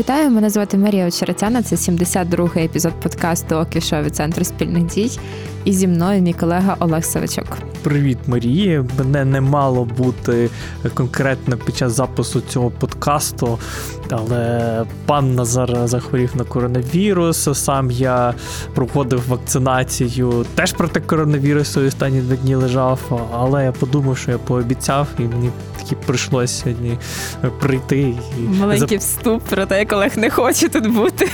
Вітаю, мене звати Марія Очеретяна. Це 72-й епізод подкасту «Окі від центру спільних дій. І зі мною мій колега Олег Савичок. Привіт, Марія. Мене не мало бути конкретно під час запису цього подкасту, але пан Назар захворів на коронавірус. Сам я проводив вакцинацію теж проти коронавірусу останні два дні лежав. Але я подумав, що я пообіцяв, і мені таки прийшлося сьогодні прийти. Маленький вступ про те, як Олег не хоче тут бути.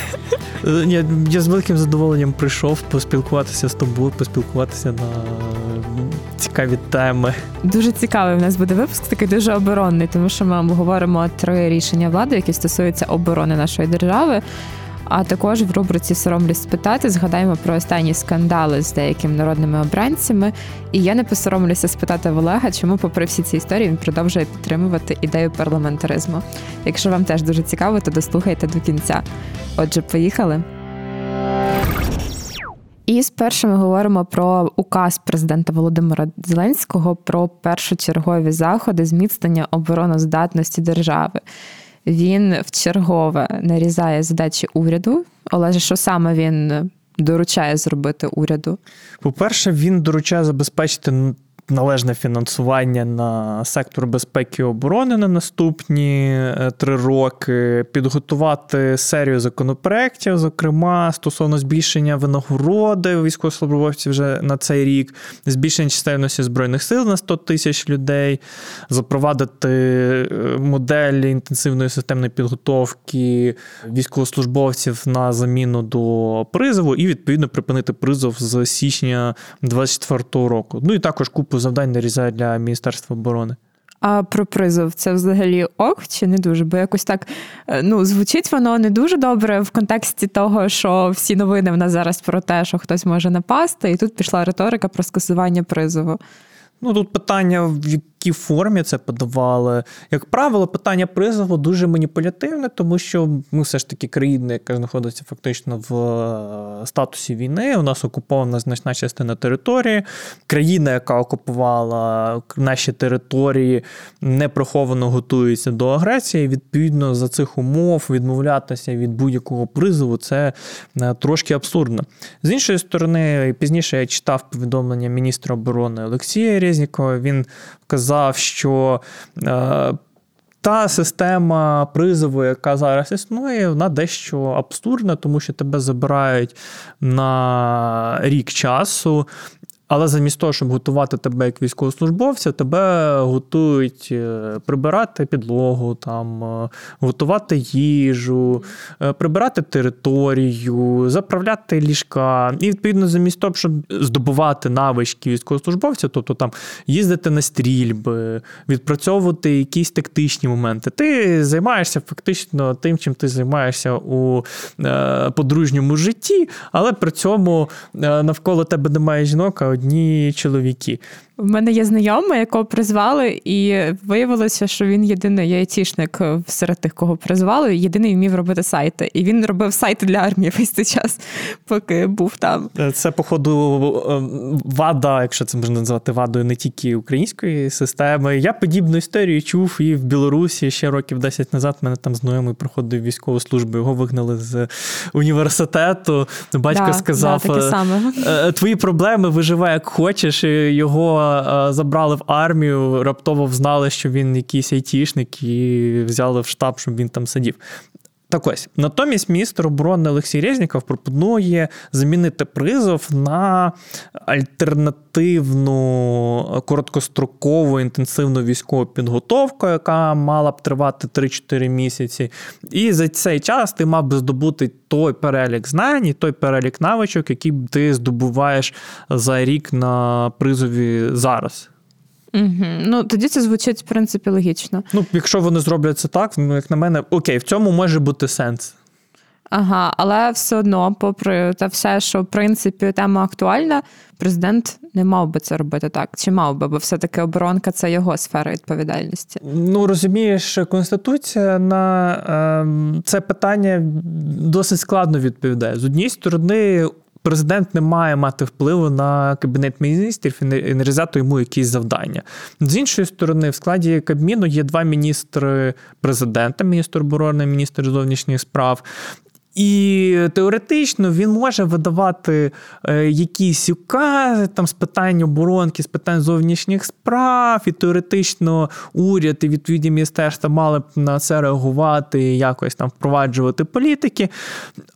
Е, ні, Я з великим задоволенням прийшов поспілкуватися з тобою, поспілкуватися на цікаві теми. Дуже цікавий у нас буде випуск, такий дуже оборонний, тому що ми обговоримо три рішення влади, які стосуються оборони нашої держави. А також в рубриці Соромлюсь спитати згадаємо про останні скандали з деякими народними обранцями. І я не посоромлюся спитати Олега, чому, попри всі ці історії, він продовжує підтримувати ідею парламентаризму. Якщо вам теж дуже цікаво, то дослухайте до кінця. Отже, поїхали. І спершу ми говоримо про указ президента Володимира Зеленського про першочергові заходи зміцнення обороноздатності держави. Він в чергове нарізає задачі уряду. Олеже, що саме він доручає зробити уряду? По-перше, він доручає забезпечити належне фінансування на сектор безпеки і оборони на наступні е, три роки, підготувати серію законопроєктів, зокрема стосовно збільшення винагороди військовослужбовців вже на цей рік, збільшення чисельності збройних сил на 100 тисяч людей, запровадити е, модель інтенсивної системної підготовки військовослужбовців на заміну до призову, і відповідно припинити призов з січня 2024 року. Ну і також купу купу завдань нарізає для Міністерства оборони. А про призов це взагалі ок чи не дуже? Бо якось так е, ну, звучить воно не дуже добре в контексті того, що всі новини в нас зараз про те, що хтось може напасти, і тут пішла риторика про скасування призову. Ну тут питання, в якій формі це подавали. Як правило, питання призову дуже маніпулятивне, тому що ми все ж таки країна, яка знаходиться фактично в е, статусі війни. У нас окупована значна частина території. Країна, яка окупувала наші території, неприховано готується до агресії. Відповідно, за цих умов відмовлятися від будь-якого призову це е, трошки абсурдно. З іншої сторони, пізніше я читав повідомлення міністра оборони Олексія Резнікова. Він казав, що е, та система призову, яка зараз існує, вона дещо абсурдна, тому що тебе забирають на рік часу. Але замість того, щоб готувати тебе як військовослужбовця, тебе готують е, прибирати підлогу, там, е, готувати їжу, е, прибирати територію, заправляти ліжка. І відповідно, замість того, щоб здобувати навички військовослужбовця, тобто там їздити на стрільби, відпрацьовувати якісь тактичні моменти, ти займаєшся фактично тим, чим ти займаєшся у подружньому житті, але при цьому навколо тебе немає жінок одні чоловіки. У мене є знайома, якого призвали, і виявилося, що він єдиний айтішник серед тих, кого призвали, єдиний вмів робити сайти. І він робив сайти для армії весь цей час, поки був там. Це, походу, ем, вада, якщо це можна назвати вадою, не тільки української системи. Я подібну історію чув і в Білорусі ще років 10 назад. Мене там знайомий проходив військову службу. Його вигнали з університету. Батько да, сказав: да, таке саме. «Е, твої проблеми виживай як хочеш. Його Е, забрали в армію, раптово взнали, що він якийсь айтішник, і взяли в штаб, щоб він там сидів. Так ось, натомість міністр оборони Олексій Резніков пропонує замінити призов на альтернативну короткострокову інтенсивну військову підготовку, яка мала б тривати 3-4 місяці. І за цей час ти мав би здобути той перелік знань і той перелік навичок, який ти здобуваєш за рік на призові зараз. Угу. Ну тоді це звучить в принципі логічно. Ну, якщо вони зроблять це так, ну як на мене, окей, в цьому може бути сенс. Ага, але все одно, попри те все, що в принципі тема актуальна, президент не мав би це робити так. Чи мав би, бо все-таки оборонка це його сфера відповідальності? Ну розумієш, конституція на е, це питання досить складно відповідає. З однієї сторони, президент не має мати впливу на кабінет міністрів і не нарізати йому якісь завдання. З іншої сторони, в складі Кабміну є два міністри президента: міністр оборони, міністр зовнішніх справ. І теоретично він може видавати е, якісь укази там з питань оборонки, з питань зовнішніх справ, і теоретично уряд і відповідні міністерства мали б на це реагувати і якось там впроваджувати політики.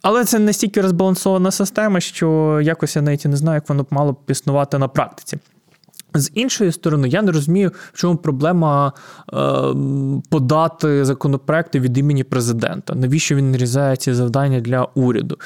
Але це настільки розбалансована система, що якось я навіть не знаю, як воно б мало б існувати на практиці. З іншої сторони, я не розумію, в чому проблема е, подати законопроекти від імені президента. Навіщо він нарізає ці завдання для уряду?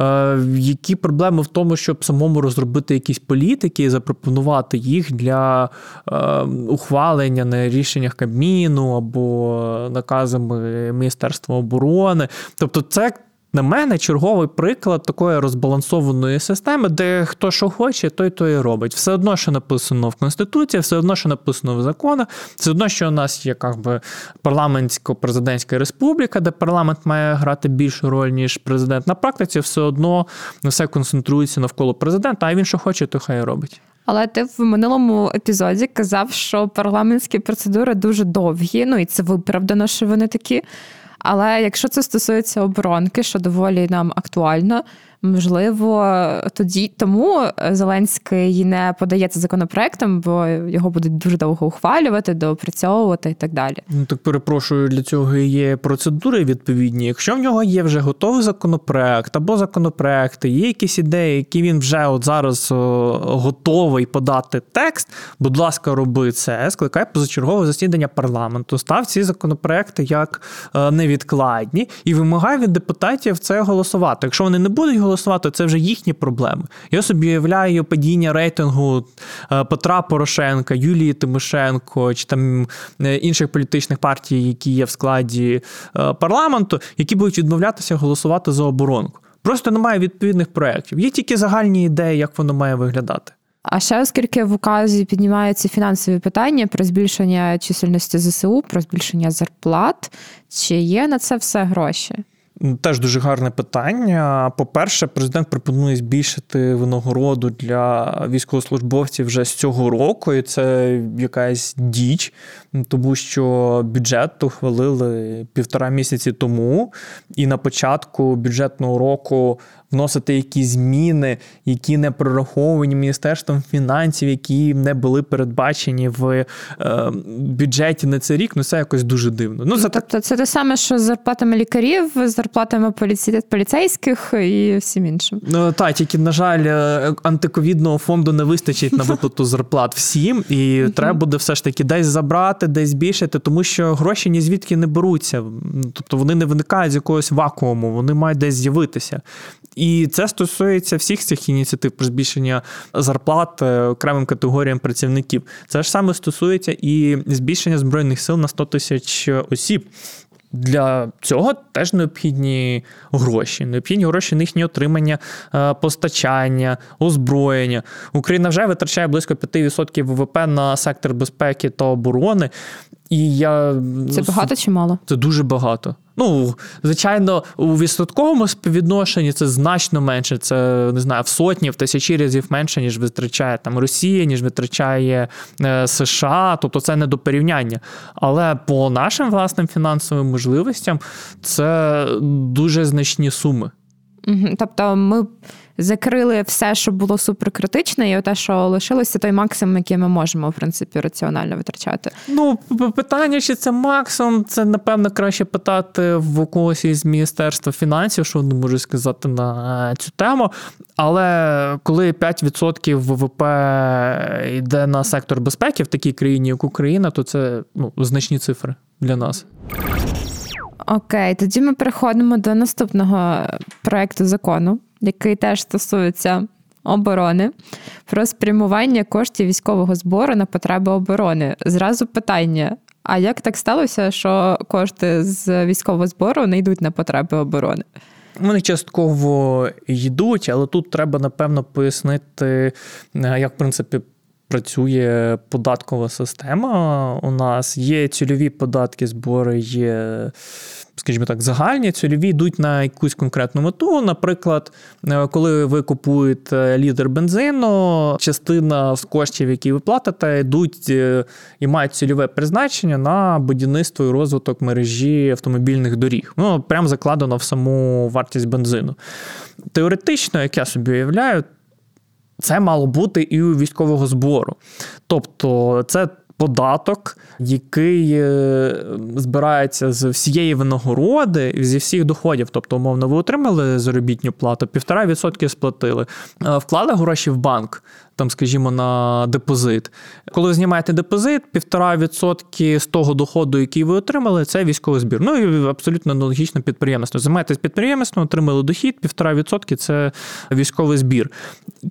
Е, Які проблеми в тому, щоб самому розробити якісь політики і запропонувати їх для е, ухвалення на рішеннях Кабміну або наказами Міністерства оборони? Тобто, це на мене черговий приклад такої розбалансованої системи, де хто що хоче, той то і робить. Все одно, що написано в Конституції, все одно, що написано в законах, все одно, що у нас є як би, парламентсько-президентська республіка, де парламент має грати більшу роль, ніж президент. На практиці все одно все концентрується навколо президента, а він що хоче, то хай робить. Але ти в минулому епізоді казав, що парламентські процедури дуже довгі, ну і це виправдано, що вони такі. Але якщо це стосується оборонки, що доволі нам актуально, Можливо, тоді тому Зеленський не подається законопроектом, бо його будуть дуже довго ухвалювати, доопрацьовувати і так далі. Ну так перепрошую, для цього є процедури відповідні. Якщо в нього є вже готовий законопроект або законопроекти, є якісь ідеї, які він вже от зараз готовий подати текст. Будь ласка, роби це, скликай позачергове засідання парламенту, став ці законопроекти як е, невідкладні і вимагай від депутатів це голосувати. Якщо вони не будуть голосувати, голосувати, це вже їхні проблеми. Я собі уявляю падіння рейтингу е, Петра Порошенка, Юлії Тимошенко чи там е, інших політичних партій, які є в складі е, парламенту, які будуть відмовлятися голосувати за оборонку. Просто немає відповідних проєктів. Є тільки загальні ідеї, як воно має виглядати. А ще оскільки в указі піднімаються фінансові питання про збільшення чисельності ЗСУ, про збільшення зарплат, чи є на це все гроші? Теж дуже гарне питання. По-перше, президент пропонує збільшити винагороду для військовослужбовців вже з цього року, і це якась діч, тому що бюджет ухвалили півтора місяці тому, і на початку бюджетного року вносити якісь зміни, які не прораховані міністерством фінансів, які не були передбачені в е, бюджеті на цей рік. Ну це якось дуже дивно. Ну, це Тобто, це те саме, що з зарплатами лікарів, з зарплатами поліці... поліцейських і всім іншим. Ну так, тільки на жаль, е, антиковідного фонду не вистачить на виплату зарплат всім, і треба буде все ж таки десь забрати, десь збільшити, тому що гроші ні звідки не беруться. Тобто вони не виникають з якогось вакууму, вони мають десь з'явитися. І це стосується всіх цих ініціатив про збільшення зарплат е, окремим категоріям працівників. Це ж саме стосується і збільшення збройних сил на 100 тисяч осіб. Для цього теж необхідні гроші. Необхідні гроші на їхнє отримання, е, постачання, озброєння. Україна вже витрачає близько 5% ВВП на сектор безпеки та оборони. І я Це багато чи мало? Це дуже багато. Ну, звичайно, у відсотковому співвідношенні це значно менше. Це не знаю, в сотні, в тисячі разів менше, ніж витрачає там Росія, ніж витрачає е, США. Тобто це не до порівняння. Але по нашим власним фінансовим можливостям це дуже значні суми. Тобто ми закрили все, що було суперкритичне, і те, що лишилося, той максимум, який ми можемо, в принципі, раціонально витрачати. Ну, питання, чи це максимум, це напевно краще питати в когось із міністерства фінансів, що вони можуть сказати на цю тему. Але коли 5% ВВП йде на сектор безпеки в такій країні, як Україна, то це ну, значні цифри для нас. Окей, тоді ми переходимо до наступного проекту закону, який теж стосується оборони, про спрямування коштів військового збору на потреби оборони. Зразу питання: а як так сталося, що кошти з військового збору не йдуть на потреби оборони? Вони частково йдуть, але тут треба напевно пояснити, як в принципі працює податкова система. У нас є цільові податки, збори, є скажімо так, загальні, цільові йдуть на якусь конкретну мету. Наприклад, е, коли ви купуєте літр бензину, частина з коштів, які ви платите, йдуть е, і мають цільове призначення на будівництво і розвиток мережі автомобільних доріг. Ну, прямо закладено в саму вартість бензину. Теоретично, як я собі уявляю, це мало бути і у військового збору. Тобто, це податок, який е, збирається з всієї винагороди, зі всіх доходів. Тобто, умовно, ви отримали заробітну плату, півтора відсотки сплатили, е, вклали гроші в банк там, скажімо, на депозит. Коли ви знімаєте депозит, півтора відсотки з того доходу, який ви отримали, це військовий збір. Ну і абсолютно аналогічно підприємство. Займаєтесь підприємством, отримали дохід, півтора відсотки це військовий збір.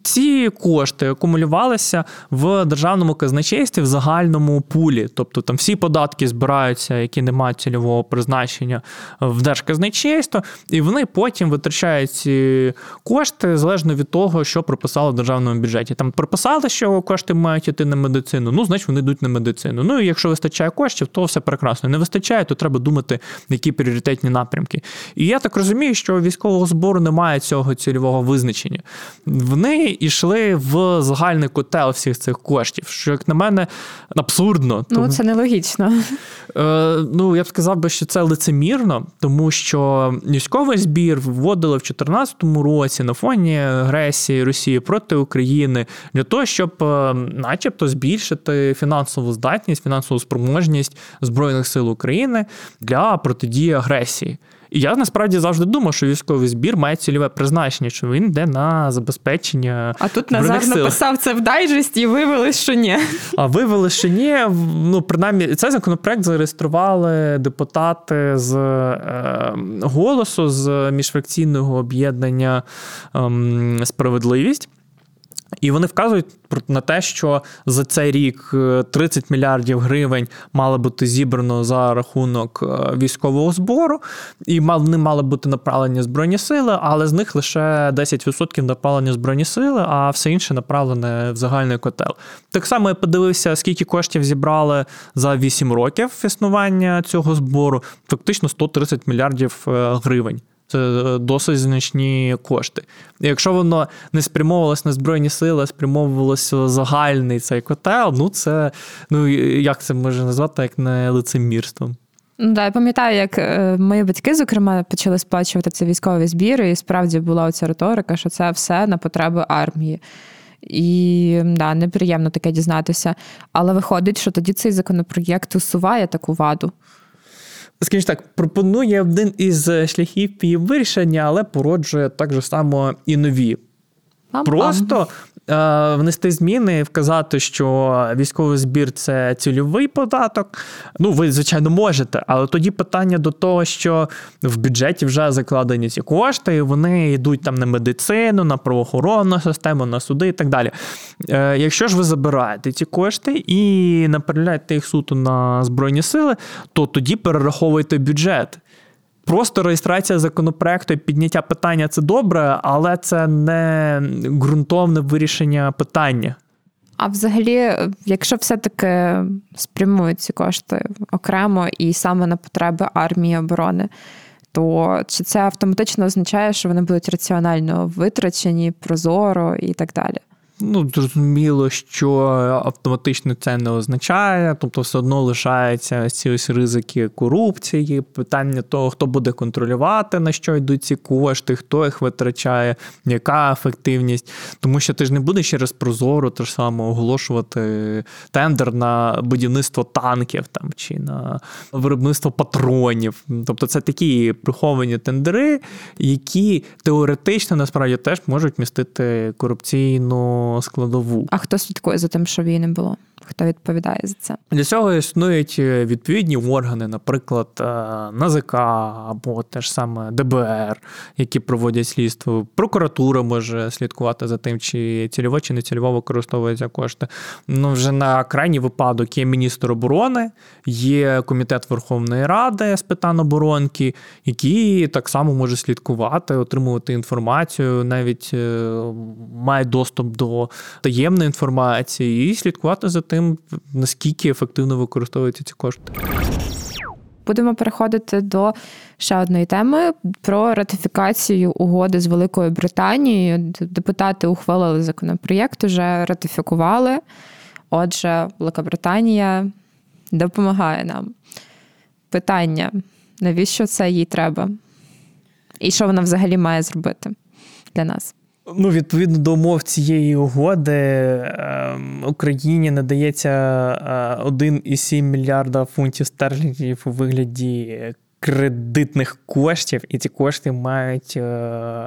Ці кошти акумулювалися в державному казначействі в загальному пулі. Тобто там всі податки збираються, які не мають цільового призначення в держказначейство, і вони потім витрачають ці кошти залежно від того, що прописали в державному бюджеті. Там прописали, що кошти мають йти на медицину, ну, значить, вони йдуть на медицину. Ну і якщо вистачає коштів, то все прекрасно. Не вистачає, то треба думати, які пріоритетні напрямки. І я так розумію, що військового збору немає цього цільового визначення. Вони йшли в загальний котел всіх цих коштів, що, як на мене, абсурдно. Ну, це нелогічно. Е, Ну, я б сказав би, що це лицемірно, тому що військовий збір вводили в 2014 році на фоні агресії Росії проти України для того, щоб, е, начебто, збільшити фінансову здатність, фінансову спроможність Збройних сил України для протидії агресії. І я насправді завжди думав, що військовий збір має цільове призначення, що він йде на забезпечення. А тут Назар сил. написав це в дайджесті і виявилось, що ні. А виявили, що ні. Ну, принаймні, цей законопроект зареєстрували депутати з е, голосу з міжфракційного об'єднання е, справедливість. І вони вказують на те, що за цей рік 30 е, мільярдів гривень мало бути зібрано за рахунок е, військового збору, і вони мали бути направлені збройні сили, але з них лише 10% направлені збройні сили, а все інше направлене в загальний котел. Так само я подивився, скільки коштів зібрали за 8 років існування цього збору, фактично 130 мільярдів е, гривень. Це е, досить значні кошти. І якщо воно не спрямовувалось на Збройні сили, а спрямовувалося загальний цей котел, ну це ну як це можна назвати, як не лицемірством. Да, я пам'ятаю, як е, мої батьки, зокрема, почали сплачувати цей військовий збір, і справді була оця риторика, що це все на потреби армії. І да, неприємно таке дізнатися. Але виходить, що тоді цей законопроєкт усуває таку ваду скажімо так, пропонує один із шляхів її вирішення, але породжує так же само і нові. Просто Е, внести зміни, вказати, що військовий збір це цільовий податок. Ну, ви, звичайно, можете, але тоді питання до того, що в бюджеті вже закладені ці кошти, і вони йдуть там на медицину, на правоохоронну систему, на суди і так далі. Е, якщо ж ви забираєте ці кошти і направляєте їх суто на Збройні сили, то тоді перераховуйте бюджет. Просто реєстрація законопроекту і підняття питання це добре, але це не ґрунтовне вирішення питання. А взагалі, якщо все-таки спрямують ці кошти окремо і саме на потреби армії оборони, то чи це автоматично означає, що вони будуть раціонально витрачені, прозоро і так далі? Ну, зрозуміло, що автоматично це не означає, тобто все одно лишаються ці ось ризики корупції, питання того, хто буде контролювати, на що йдуть ці кошти, хто їх витрачає, яка ефективність. Тому що ти ж не будеш через Прозоро те ж саме оголошувати тендер на будівництво танків там чи на виробництво патронів. Тобто це такі приховані тендери, які теоретично насправді теж можуть містити корупційну складову. А хто слідкує за тим, її не було? Хто відповідає за це. Для цього існують е, відповідні органи, наприклад, е, НАЗК або теж саме ДБР, які проводять слідство. Прокуратура може слідкувати за тим, чи цільово чи не цільово використовуються кошти. Ну, вже на крайній випадок є міністр оборони, є комітет Верховної Ради з питань оборонки, які так само може слідкувати, отримувати інформацію, навіть е, має доступ до таємної інформації і слідкувати за тим, наскільки ефективно використовуються ці кошти. Будемо переходити до ще одної теми про ратифікацію угоди з Великою Британією. Депутати ухвалили законопроєкт, вже ратифікували. Отже, Велика Британія допомагає нам. Питання: навіщо це їй треба? І що вона взагалі має зробити для нас? Ну, відповідно до умов цієї угоди, ем, Україні надається 1,7 е, мільярда фунтів стерлінгів у вигляді кредитних коштів, і ці кошти мають е,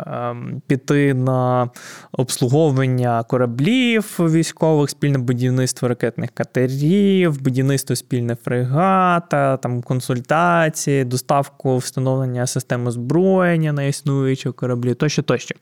ем, піти на обслуговування кораблів військових, спільне будівництво ракетних катерів, будівництво спільне фрегата, там консультації, доставку встановлення системи озброєння на існуючі кораблі тощо тощо.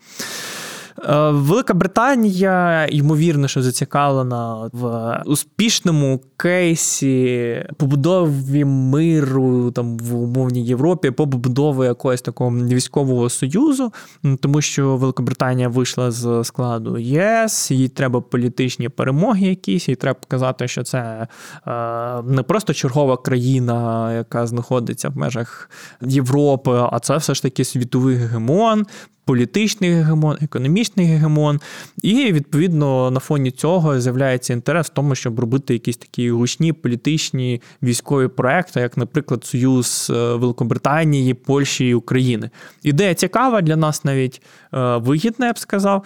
Е, Велика Британія, ймовірно, що зацікавлена в успішному кейсі побудові миру там в умовній Європі, побудови якогось такого військового союзу, тому що Великобританія вийшла з складу ЄС, їй треба політичні перемоги, якісь, їй треба показати, що це е, не просто чергова країна, яка знаходиться в межах Європи, а це все ж таки світовий гегемон політичний гегемон, економічний гегемон, і відповідно на фоні цього з'являється інтерес в тому, щоб робити якісь такі гучні політичні військові проекти, як, наприклад, Союз е, Великобританії, Польщі і України. Ідея цікава для нас навіть е, вигідна, я б сказав.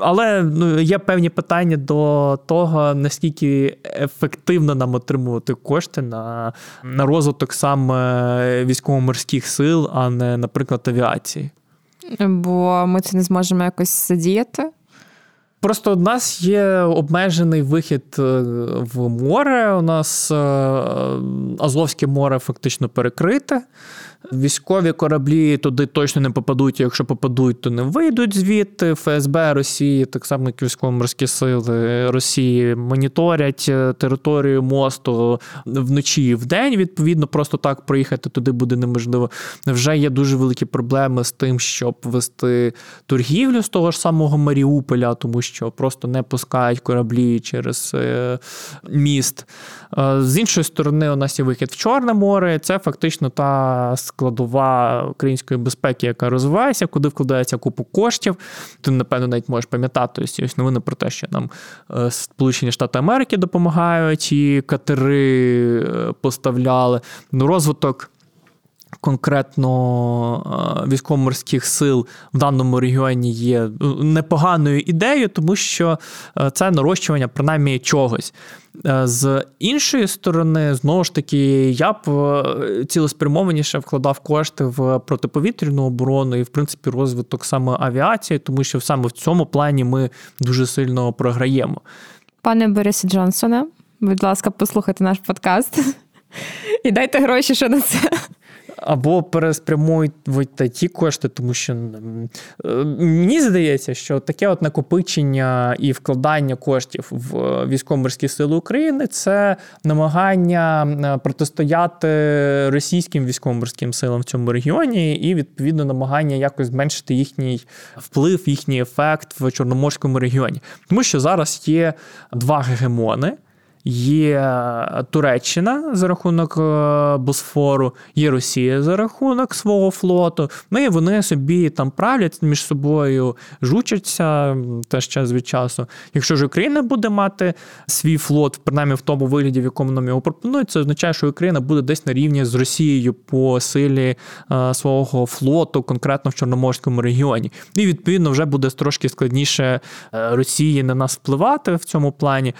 Але ну, є певні питання до того, наскільки ефективно нам отримувати кошти на на розвиток саме військово-морських сил, а не, наприклад, авіації бо ми це не зможемо якось задіяти. Просто у нас є обмежений вихід е, в море. У нас е, Азовське море фактично перекрите. Військові кораблі туди точно не попадуть, якщо попадуть, то не вийдуть звідти. ФСБ Росії, так само як військово-морські сили Росії, моніторять е, територію мосту вночі і вдень. Відповідно, просто так проїхати туди буде неможливо. Вже є дуже великі проблеми з тим, щоб вести торгівлю з того ж самого Маріуполя, тому що просто не пускають кораблі через е, міст. Е, з іншої сторони, у нас є вихід в Чорне море. Це фактично та складова української безпеки, яка розвивається, куди вкладається купу коштів. Ти, напевно, навіть можеш пам'ятати ось ось новини про те, що нам е, Сполучені Штати Америки допомагають і катери е, поставляли. Ну, розвиток конкретно е, військово-морських сил в даному регіоні є е, непоганою ідеєю, тому що е, це нарощування принаймні чогось. З іншої сторони, знову ж таки, я б цілеспрямованіше вкладав кошти в протиповітряну оборону і, в принципі, розвиток саме авіації, тому що саме в цьому плані ми дуже сильно програємо. Пане Борисе Джонсоне, будь ласка, послухайте наш подкаст і дайте гроші, що на це. Або переспрямуйте ті кошти, тому що е, мені здається, що таке от накопичення і вкладання коштів в військово-морські сили України це намагання е, протистояти російським військово-морським силам в цьому регіоні, і відповідно намагання якось зменшити їхній вплив, їхній ефект в Чорноморському регіоні, тому що зараз є два гегемони є Туреччина за рахунок е, Босфору, є Росія за рахунок свого флоту. Ну і вони собі там правлять між собою, жучаться теж час від часу. Якщо ж Україна буде мати свій флот, принаймні в тому вигляді, в якому нам його пропонують, це означає, що Україна буде десь на рівні з Росією по силі е, свого флоту, конкретно в Чорноморському регіоні. І відповідно вже буде трошки складніше е, Росії на нас впливати в цьому плані.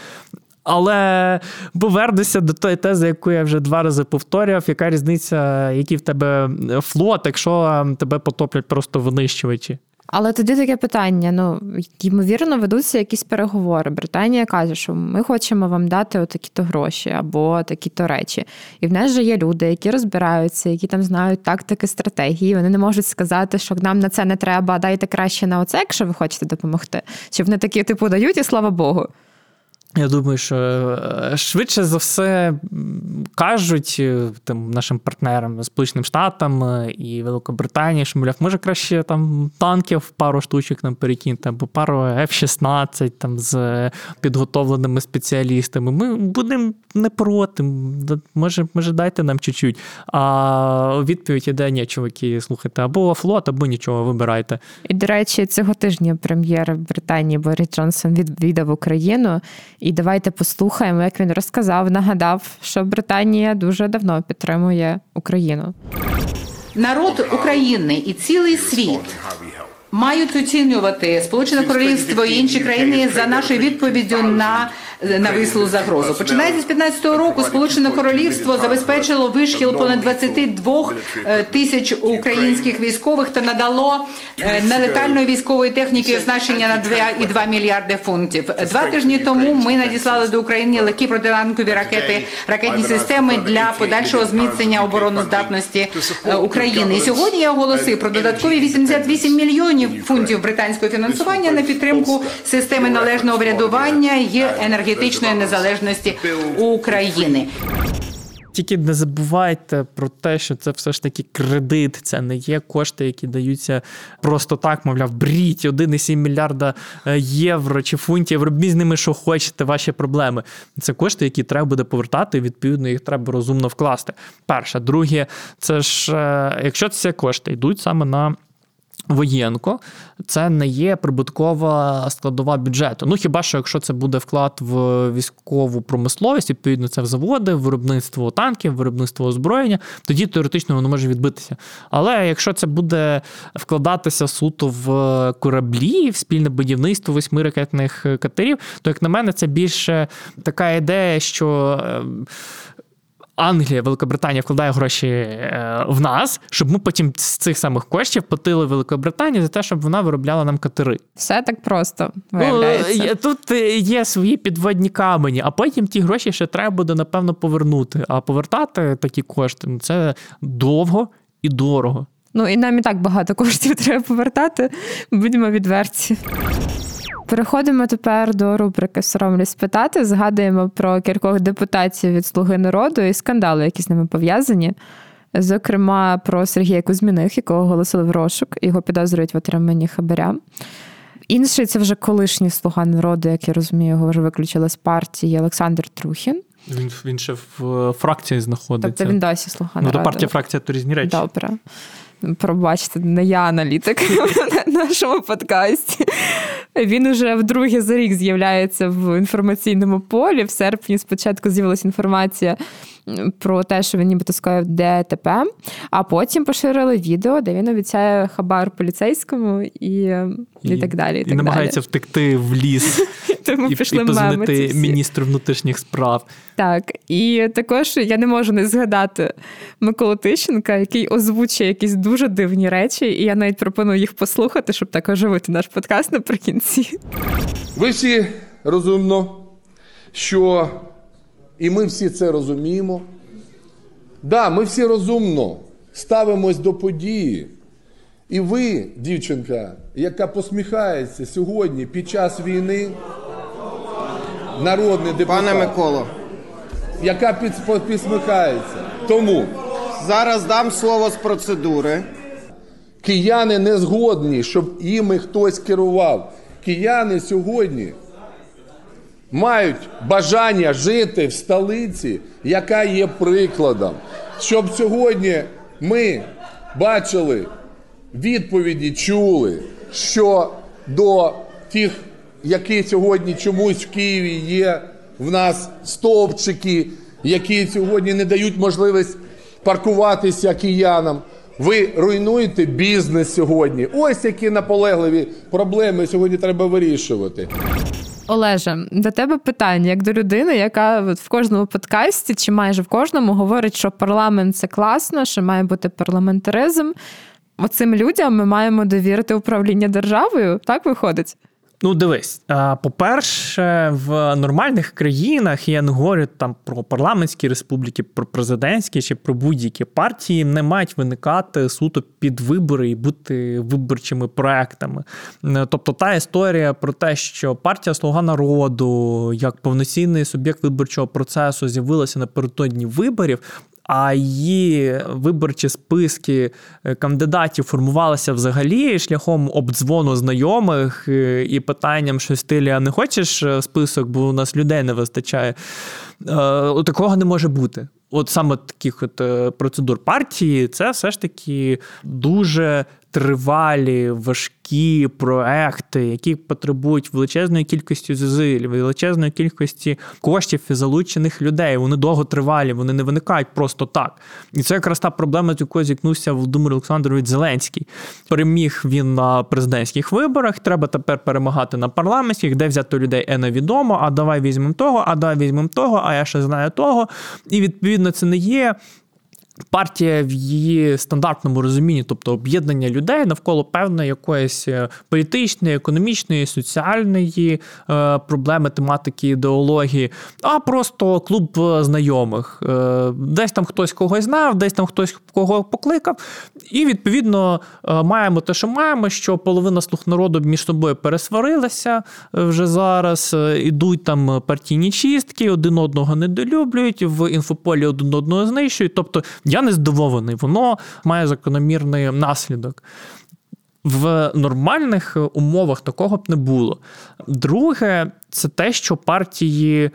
Але повернуся до тої тези, яку я вже два рази повторював, яка різниця, який в тебе флот, якщо тебе потоплять просто винищувачі. Але тоді таке питання: ну ймовірно, ведуться якісь переговори. Британія каже, що ми хочемо вам дати отакі-то гроші або такі-то речі. І в нас же є люди, які розбираються, які там знають тактики, стратегії. Вони не можуть сказати, що нам на це не треба, дайте краще на оце, якщо ви хочете допомогти. Чи вони такі типу дають, і слава Богу. Я думаю, що е, швидше за все кажуть е, тим нашим партнерам, Сполученим Штатам е, і Великобританії, що мовляв, може краще там танків пару штучок нам перекиньте, або пару F-16 там з підготовленими спеціалістами. Ми будемо не проти. Може, може, дайте нам чуть-чуть. А відповідь іде, ні, чуваки, слухайте, або флот, або нічого, вибирайте. І, до речі, цього тижня прем'єр Британії Борис Джонсон відвідав Україну. І давайте послухаємо, як він розказав, нагадав, що Британія дуже давно підтримує Україну. Народ України і цілий світ мають оцінювати Сполучене Королівство і інші країни за нашою відповіддю на навислу загрозу. Починаючи з 15 року, Сполучене Королівство забезпечило вишкіл понад 22 е, тисяч українських військових та надало е, нелетальної військової техніки оснащення на 2,2 мільярди фунтів. Два тижні тому ми надіслали до України легкі протитанкові ракети, ракетні системи для подальшого зміцнення обороноздатності е, України. І сьогодні я оголосив про додаткові 88 мільйонів фунтів британського фінансування на підтримку системи належного врядування і енергетичної незалежності України. Тільки не забувайте про те, що це все ж таки кредит, це не є кошти, які даються просто так, мовляв, бріть 1,7 мільярда е, євро чи фунтів, робіть з ними, що хочете, ваші проблеми. Це кошти, які треба буде повертати, і відповідно їх треба розумно вкласти. Перше, друге, це ж е, якщо ці кошти йдуть саме на Воєнко це не є прибуткова складова бюджету. Ну хіба що якщо це буде вклад в військову промисловість, відповідно, це в заводи, виробництво танків, виробництво озброєння, тоді теоретично воно може відбитися. Але якщо це буде вкладатися суто в кораблі, в спільне будівництво восьми ракетних катерів, то як на мене, це більше така ідея, що. Англія, Великобританія вкладає гроші е, в нас, щоб ми потім з цих самих коштів платили Великобританії за те, щоб вона виробляла нам катери. Все так просто ну, виявляється. Ну, Тут е, є свої підводні камені, а потім ті гроші ще треба буде напевно повернути. А повертати такі кошти ну, це довго і дорого. Ну і нам і так багато коштів треба повертати. Будьмо відверті. Переходимо тепер до рубрики Соромлюсь питати. Згадуємо про кількох депутатів від Слуги народу і скандали, які з ними пов'язані. Зокрема, про Сергія Кузьміних, якого оголосили в розшук, його підозрюють в отриманні хабаря. Інший це вже колишній слуга народу, як я розумію, його вже виключили з партії Олександр Трухін. Він він ще в фракції знаходиться. Тобто він досі слуга народу. Ну, то партія фракція то різні речі. Добре. Пробачте, не я аналітик на нашому подкасті. Він уже вдруге за рік з'являється в інформаційному полі. В серпні спочатку з'явилася інформація про те, що він нібито скоїв ДТП, а потім поширили відео, де він обіцяє хабар поліцейському і і, і так далі. І, і так намагається далі. втекти в ліс Тому і, пішли і позвонити міністру внутрішніх справ. Так, і також я не можу не згадати Миколу Тищенка, який озвучує якісь дуже дивні речі, і я навіть пропоную їх послухати, щоб так оживити наш подкаст наприкінці. Ви всі розумно, що і ми всі це розуміємо. Да, ми всі розумно ставимось до події. І ви, дівчинка, яка посміхається сьогодні під час війни, народний депутат, Пане Миколо, яка під, посміхається. Тому зараз дам слово з процедури. Кияни не згодні, щоб іми хтось керував. Кияни сьогодні мають бажання жити в столиці, яка є прикладом. Щоб сьогодні ми бачили відповіді, чули, що до тих, які сьогодні чомусь в Києві є, в нас стовпчики, які сьогодні не дають можливість паркуватися киянам. Ви руйнуєте бізнес сьогодні. Ось які наполегливі проблеми сьогодні треба вирішувати. Олеже, до тебе питання як до людини, яка в кожному подкасті чи майже в кожному говорить, що парламент це класно, що має бути парламентаризм. оцим людям ми маємо довірити управління державою. Так виходить. Ну, дивись, по-перше, в нормальних країнах я не говорю там про парламентські республіки, про президентські чи про будь-які партії не мають виникати суто під вибори і бути виборчими проектами. Тобто та історія про те, що партія Слуга народу як повноцінний суб'єкт виборчого процесу з'явилася напередодні виборів, а її виборчі списки е, кандидатів формувалися взагалі шляхом обдзвону знайомих е, і питанням, що стилі а не хочеш е, список, бо у нас людей не вистачає. Такого не може бути. От саме таких от процедур партії, це все ж таки дуже тривалі, важкі проекти, які потребують величезної кількості зусиль, величезної кількості коштів і залучених людей. Вони довго тривалі, вони не виникають просто так. І це якраз та проблема, з якою зіткнувся Володимир Олександрович Зеленський. Переміг він на президентських виборах. Треба тепер перемагати на парламентських, де взяти людей е невідомо. А давай візьмемо того, а давай візьмемо того, а я ще знаю того. І відповідно це не є. Партія в її стандартному розумінні, тобто об'єднання людей навколо певної якоїсь е, політичної, економічної, соціальної е, проблеми, тематики, ідеології, а просто клуб е, знайомих. Десь там хтось когось знав, десь там хтось кого покликав. І відповідно маємо те, що маємо, що половина слуг народу між собою пересварилася вже зараз. Ідуть там партійні чистки, один одного недолюблюють, в інфополі один одного знищують. Тобто я не здивований, воно має закономірний наслідок. В нормальних умовах такого б не було. Друге, це те, що партії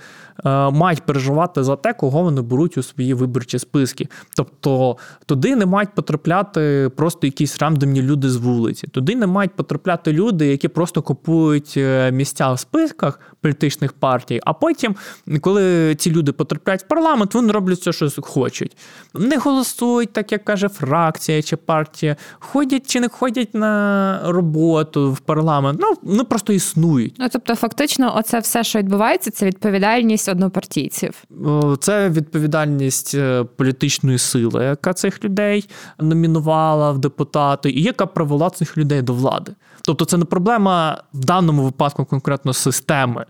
Е, мають переживати за те, кого вони беруть у свої виборчі списки. Тобто туди не мають потрапляти просто якісь рандомні люди з вулиці. Туди не мають потрапляти люди, які просто купують е, місця в списках політичних партій. А потім, коли ці люди потрапляють в парламент, вони роблять все, що хочуть. Не голосують, так як каже фракція чи партія, ходять чи не ходять на роботу в парламент. Ну вони просто існують. Ну тобто, фактично, оце все, що відбувається, це відповідальність однопартійців? Це відповідальність е, політичної сили, яка цих людей номінувала в депутати, і яка привела цих людей до влади. Тобто, це не проблема в даному випадку конкретно системи.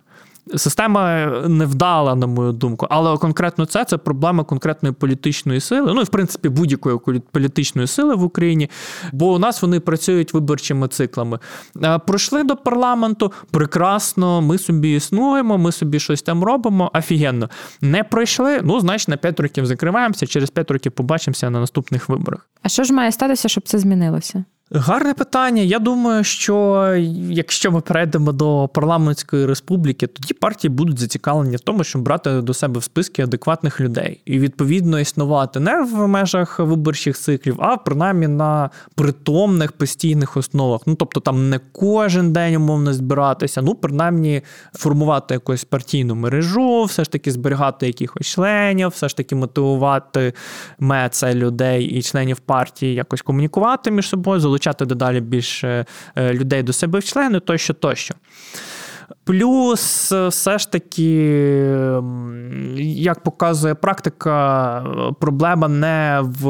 Система невдала, на мою думку, але конкретно це це проблема конкретної політичної сили. Ну і в принципі будь-якої політичної сили в Україні, бо у нас вони працюють виборчими циклами. Е, пройшли до парламенту прекрасно. Ми собі існуємо, ми собі щось там робимо. Офігенно. Не пройшли. Ну, значить, на 5 років закриваємося. Через 5 років побачимося на наступних виборах. А що ж має статися, щоб це змінилося? Гарне питання. Я думаю, що якщо ми перейдемо до парламентської республіки, тоді партії будуть зацікавлені в тому, щоб брати до себе в списки адекватних людей і відповідно існувати не в межах виборчих циклів, а принаймні на притомних постійних основах. Ну тобто там не кожен день умовно збиратися, ну принаймні формувати якусь партійну мережу, все ж таки зберігати якихось членів, все ж таки мотивувати меце людей і членів партії якось комунікувати між собою залучати дедалі більше е, людей до себе в члени, тощо, тощо. Плюс, е, все ж таки, як показує практика, проблема не в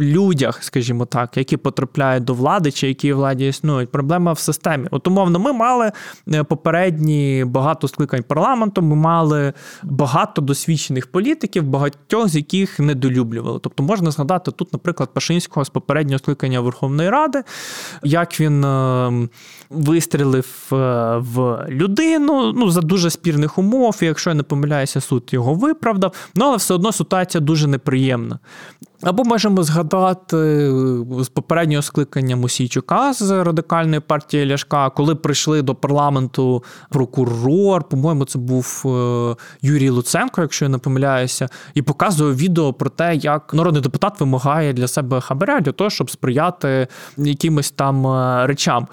людях, скажімо так, які потрапляють до влади чи які владі існують. Проблема в системі. От умовно, ми мали е, попередні багато скликань парламенту, ми мали багато досвідчених політиків, багатьох з яких недолюблювали. Тобто можна згадати тут, наприклад, Пашинського з попереднього скликання Верховної Ради, як він ем, вистрілив. Е, в людину ну, за дуже спірних умов, якщо я не помиляюся, суд його виправдав. Ну, але все одно ситуація дуже неприємна. Або можемо згадати е, з попереднього скликання Мусійчука з радикальної партії Ляшка, коли прийшли до парламенту прокурор, по-моєму, це був е, Юрій Луценко, якщо я не помиляюся, і показує відео про те, як народний депутат вимагає для себе хабаря для того, щоб сприяти якимось там е, речам.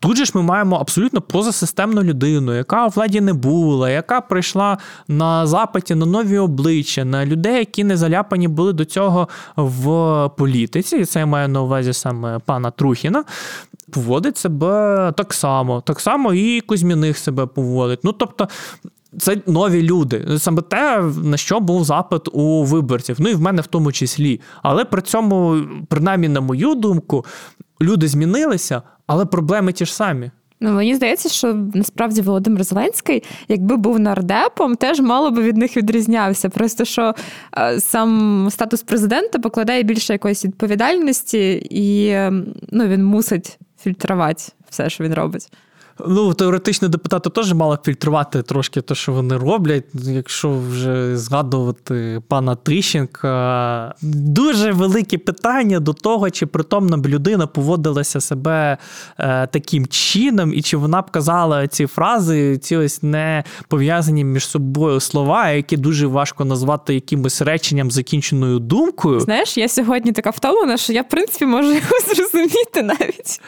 Тут же ж ми маємо абсолютно позасистемну людину, яка у владі не була, яка прийшла на запиті на нові обличчя, на людей, які не заляпані були до цього в політиці. І це я маю на увазі саме пана Трухіна. Поводить себе так само, так само і Кузьміних себе поводить. Ну тобто це нові люди. Саме те, на що був запит у виборців. Ну і в мене в тому числі. Але при цьому, принаймні, на мою думку, люди змінилися, але проблеми ті ж самі. Ну, мені здається, що насправді Володимир Зеленський, якби був нардепом, теж мало би від них відрізнявся. Просто що е, сам статус президента покладає більше якоїсь відповідальності, і ну, він мусить фільтрувати все, що він робить. Ну, теоретично депутати теж мали фільтрувати трошки те, що вони роблять. Якщо вже згадувати пана Тищенка, дуже велике питання до того, чи притомна б людина поводилася себе е, таким чином, і чи вона б казала ці фрази, ці ось не пов'язані між собою слова, які дуже важко назвати якимось реченням закінченою думкою. Знаєш, я сьогодні така втомлена, що я в принципі можу його зрозуміти навіть.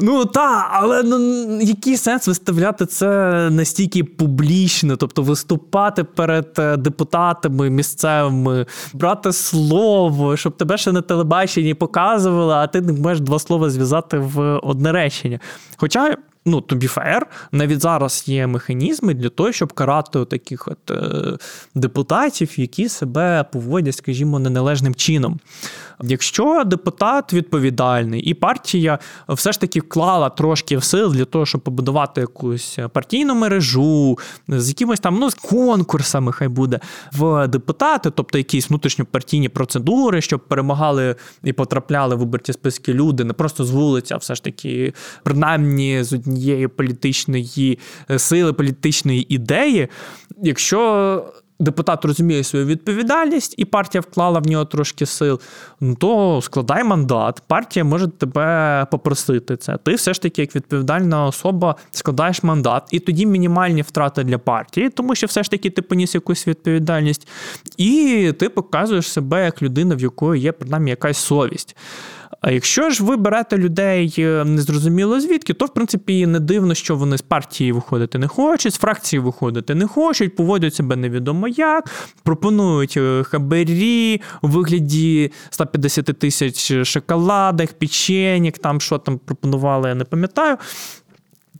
Ну так, але ну, який сенс виставляти це настільки публічно, тобто виступати перед е, депутатами місцевими, брати слово, щоб тебе ще на телебаченні показували, а ти не можеш два слова зв'язати в одне речення. Хоча. Ну, тобі фер, навіть зараз є механізми для того, щоб карати таких от е, депутатів, які себе поводять, скажімо, неналежним чином. Якщо депутат відповідальний, і партія все ж таки вклала трошки в сил для того, щоб побудувати якусь партійну мережу з якимось там ну, з конкурсами, хай буде в депутати, тобто якісь внутрішньопартійні процедури, щоб перемагали і потрапляли в виборці списки люди, не просто з вулиці, а все ж таки, принаймні з однієї політичної сили, політичної ідеї. Якщо депутат розуміє свою відповідальність, і партія вклала в нього трошки сил, ну то складай мандат. Партія може тебе попросити це. Ти все ж таки, як відповідальна особа, складаєш мандат, і тоді мінімальні втрати для партії, тому що все ж таки ти поніс якусь відповідальність, і ти показуєш себе як людина, в якої є принаймні якась совість. А якщо ж ви берете людей е, незрозуміло звідки, то в принципі не дивно, що вони з партії виходити не хочуть, з фракції виходити не хочуть, поводять себе невідомо як, пропонують е, хабарі у вигляді 150 тисяч шоколадок, печенік, там що там пропонували, я не пам'ятаю.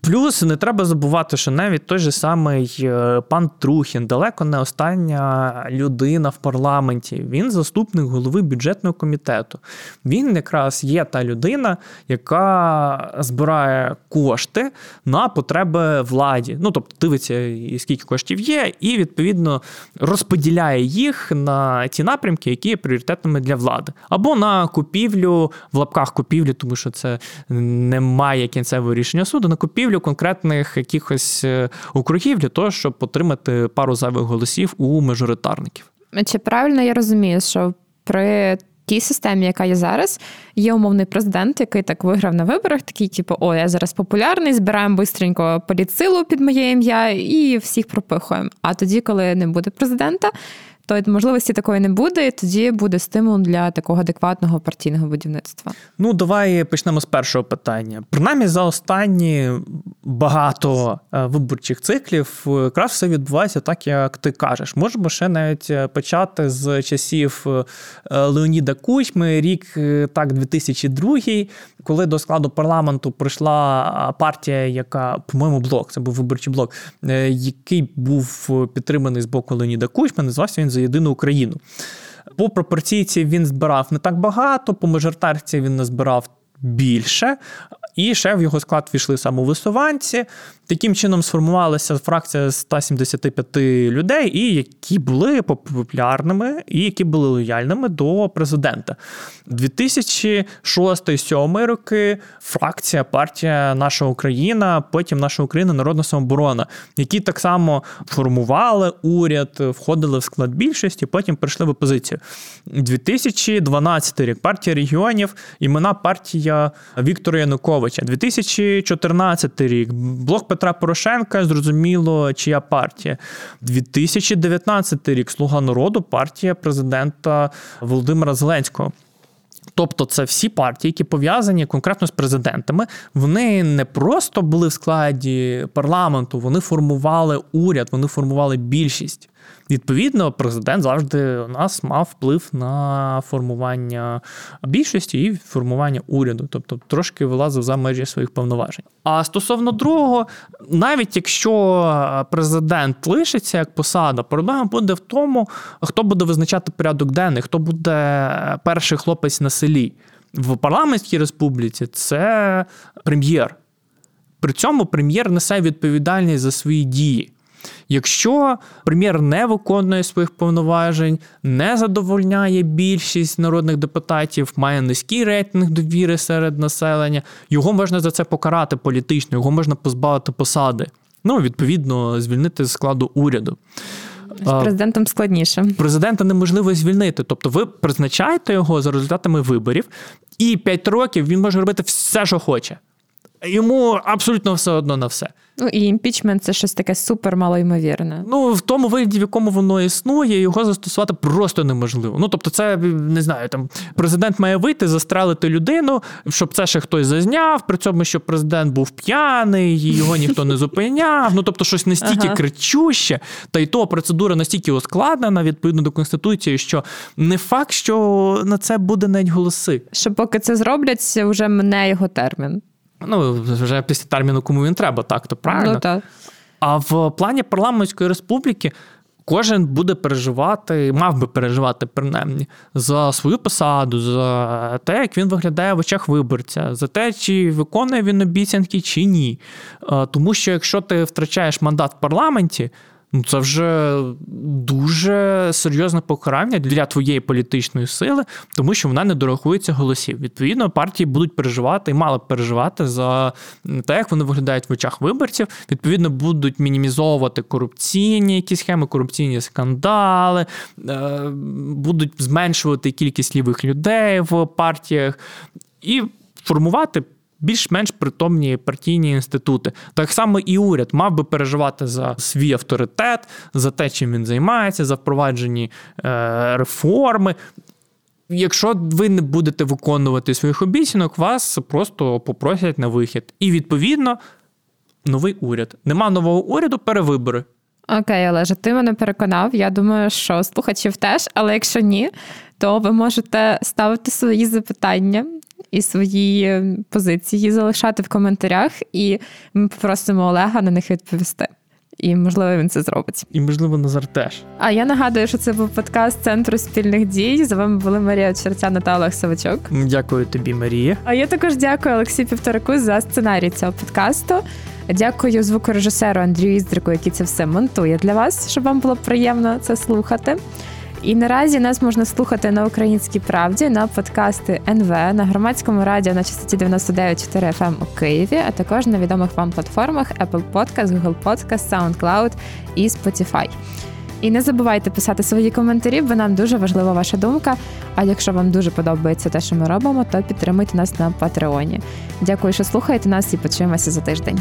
Плюс не треба забувати, що навіть той же самий е, пан Трухін далеко не остання людина в парламенті. Він заступник голови бюджетного комітету. Він якраз є та людина, яка збирає кошти на потреби владі. Ну тобто дивиться, скільки коштів є, і відповідно розподіляє їх на ті напрямки, які є пріоритетними для влади, або на купівлю в лапках купівлі, тому що це не має кінцевого рішення суду. На купівлю купівлю конкретних якихось е, округів для того, щоб отримати пару зайвих голосів у мажоритарників. Чи правильно я розумію, що при тій системі, яка є зараз, є умовний президент, який так виграв на виборах, такий, типу, о, я зараз популярний, збираємо бистренько політсилу під моє ім'я і всіх пропихуємо. А тоді, коли не буде президента, то можливості такої не буде, і тоді буде стимул для такого адекватного партійного будівництва. Ну, давай почнемо з першого питання. Принаймні, за останні багато е, виборчих циклів якраз все відбувається так, як ти кажеш. Можемо ще навіть е, почати з часів е, Леоніда Кучми, рік так, 2002, коли до складу парламенту прийшла партія, яка, по-моєму, блок, це був виборчий блок, який був підтриманий з боку Леоніда Кучми, називався він за єдину Україну. По пропорційці він збирав не так багато, по мажоритарці він не збирав більше, і ще в його склад війшли самовисуванці. Таким чином сформувалася фракція 175 людей, і які були популярними, і які були лояльними до президента. 2006-2007 роки фракція, партія Наша Україна, потім наша Україна, Народна самооборона, які так само формували уряд, входили в склад більшості, потім прийшли в опозицію. 2012 рік партія регіонів, імена партія Віктора Януковича. 2014 рік блок Петра Порошенка, зрозуміло, чия партія. 2019 рік Слуга народу, партія президента Володимира Зеленського. Тобто, це всі партії, які пов'язані конкретно з президентами. Вони не просто були в складі парламенту, вони формували уряд, вони формували більшість. Відповідно, президент завжди у нас мав вплив на формування більшості і формування уряду, тобто трошки вилазив за межі своїх повноважень. А стосовно другого, навіть якщо президент лишиться як посада, проблема буде в тому, хто буде визначати порядок денний, хто буде перший хлопець на селі в парламентській республіці. Це прем'єр. При цьому прем'єр несе відповідальність за свої дії. Якщо прем'єр не виконує своїх повноважень, не задовольняє більшість народних депутатів, має низький рейтинг довіри серед населення, його можна за це покарати політично, його можна позбавити посади. Ну, відповідно, звільнити з складу уряду. З президентом складніше. Президента неможливо звільнити. Тобто, ви призначаєте його за результатами виборів, і 5 років він може робити все, що хоче. Йому абсолютно все одно на все. Ну і імпічмент це щось таке супер малоймовірне. Ну в тому вигляді, в якому воно існує, його застосувати просто неможливо. Ну тобто, це не знаю, там президент має вийти, застрелити людину, щоб це ще хтось зазняв. При цьому, що президент був п'яний, його ніхто не зупиняв. Ну тобто, щось настільки ага. кричуще, та й то процедура настільки ускладнена відповідно до конституції, що не факт, що на це буде навіть голоси. Що поки це зроблять, вже мене його термін. Ну, вже після терміну, кому він треба, так то правильно. Ну, так. А в плані парламентської республіки кожен буде переживати, мав би переживати принаймні за свою посаду, за те, як він виглядає в очах виборця, за те, чи виконує він обіцянки, чи ні. Тому що якщо ти втрачаєш мандат в парламенті. Ну, це вже дуже серйозне покарання для твоєї політичної сили, тому що вона не дорахується голосів. Відповідно, партії будуть переживати і мали б переживати за те, як вони виглядають в очах виборців. Відповідно, будуть мінімізовувати корупційні якісь схеми, корупційні скандали, е, будуть зменшувати кількість лівих людей в партіях і формувати більш-менш притомні партійні інститути. Так само і уряд мав би переживати за свій авторитет, за те, чим він займається, за впроваджені е, реформи. Якщо ви не будете виконувати своїх обіцянок, вас просто попросять на вихід. І відповідно новий уряд. Нема нового уряду, перевибори. Окей, Олеже, ти мене переконав. Я думаю, що слухачів теж, але якщо ні, то ви можете ставити свої запитання і свої позиції залишати в коментарях, і ми попросимо Олега на них відповісти. І, можливо, він це зробить. І, можливо, Назар теж. А я нагадую, що це був подкаст Центру спільних дій. За вами були Марія Черцяна та Олег Савачок. Дякую тобі, Марія. А я також дякую Олексію Півтораку за сценарій цього подкасту. Дякую звукорежисеру Андрію Іздрику, який це все монтує для вас, щоб вам було приємно це слухати. І наразі нас можна слухати на українській правді на подкасти НВ на громадському радіо на частоті 99,4 FM ем у Києві, а також на відомих вам платформах Apple Podcast, Google Podcast, SoundCloud і Spotify. І не забувайте писати свої коментарі, бо нам дуже важлива ваша думка. А якщо вам дуже подобається те, що ми робимо, то підтримуйте нас на Патреоні. Дякую, що слухаєте нас, і почуємося за тиждень.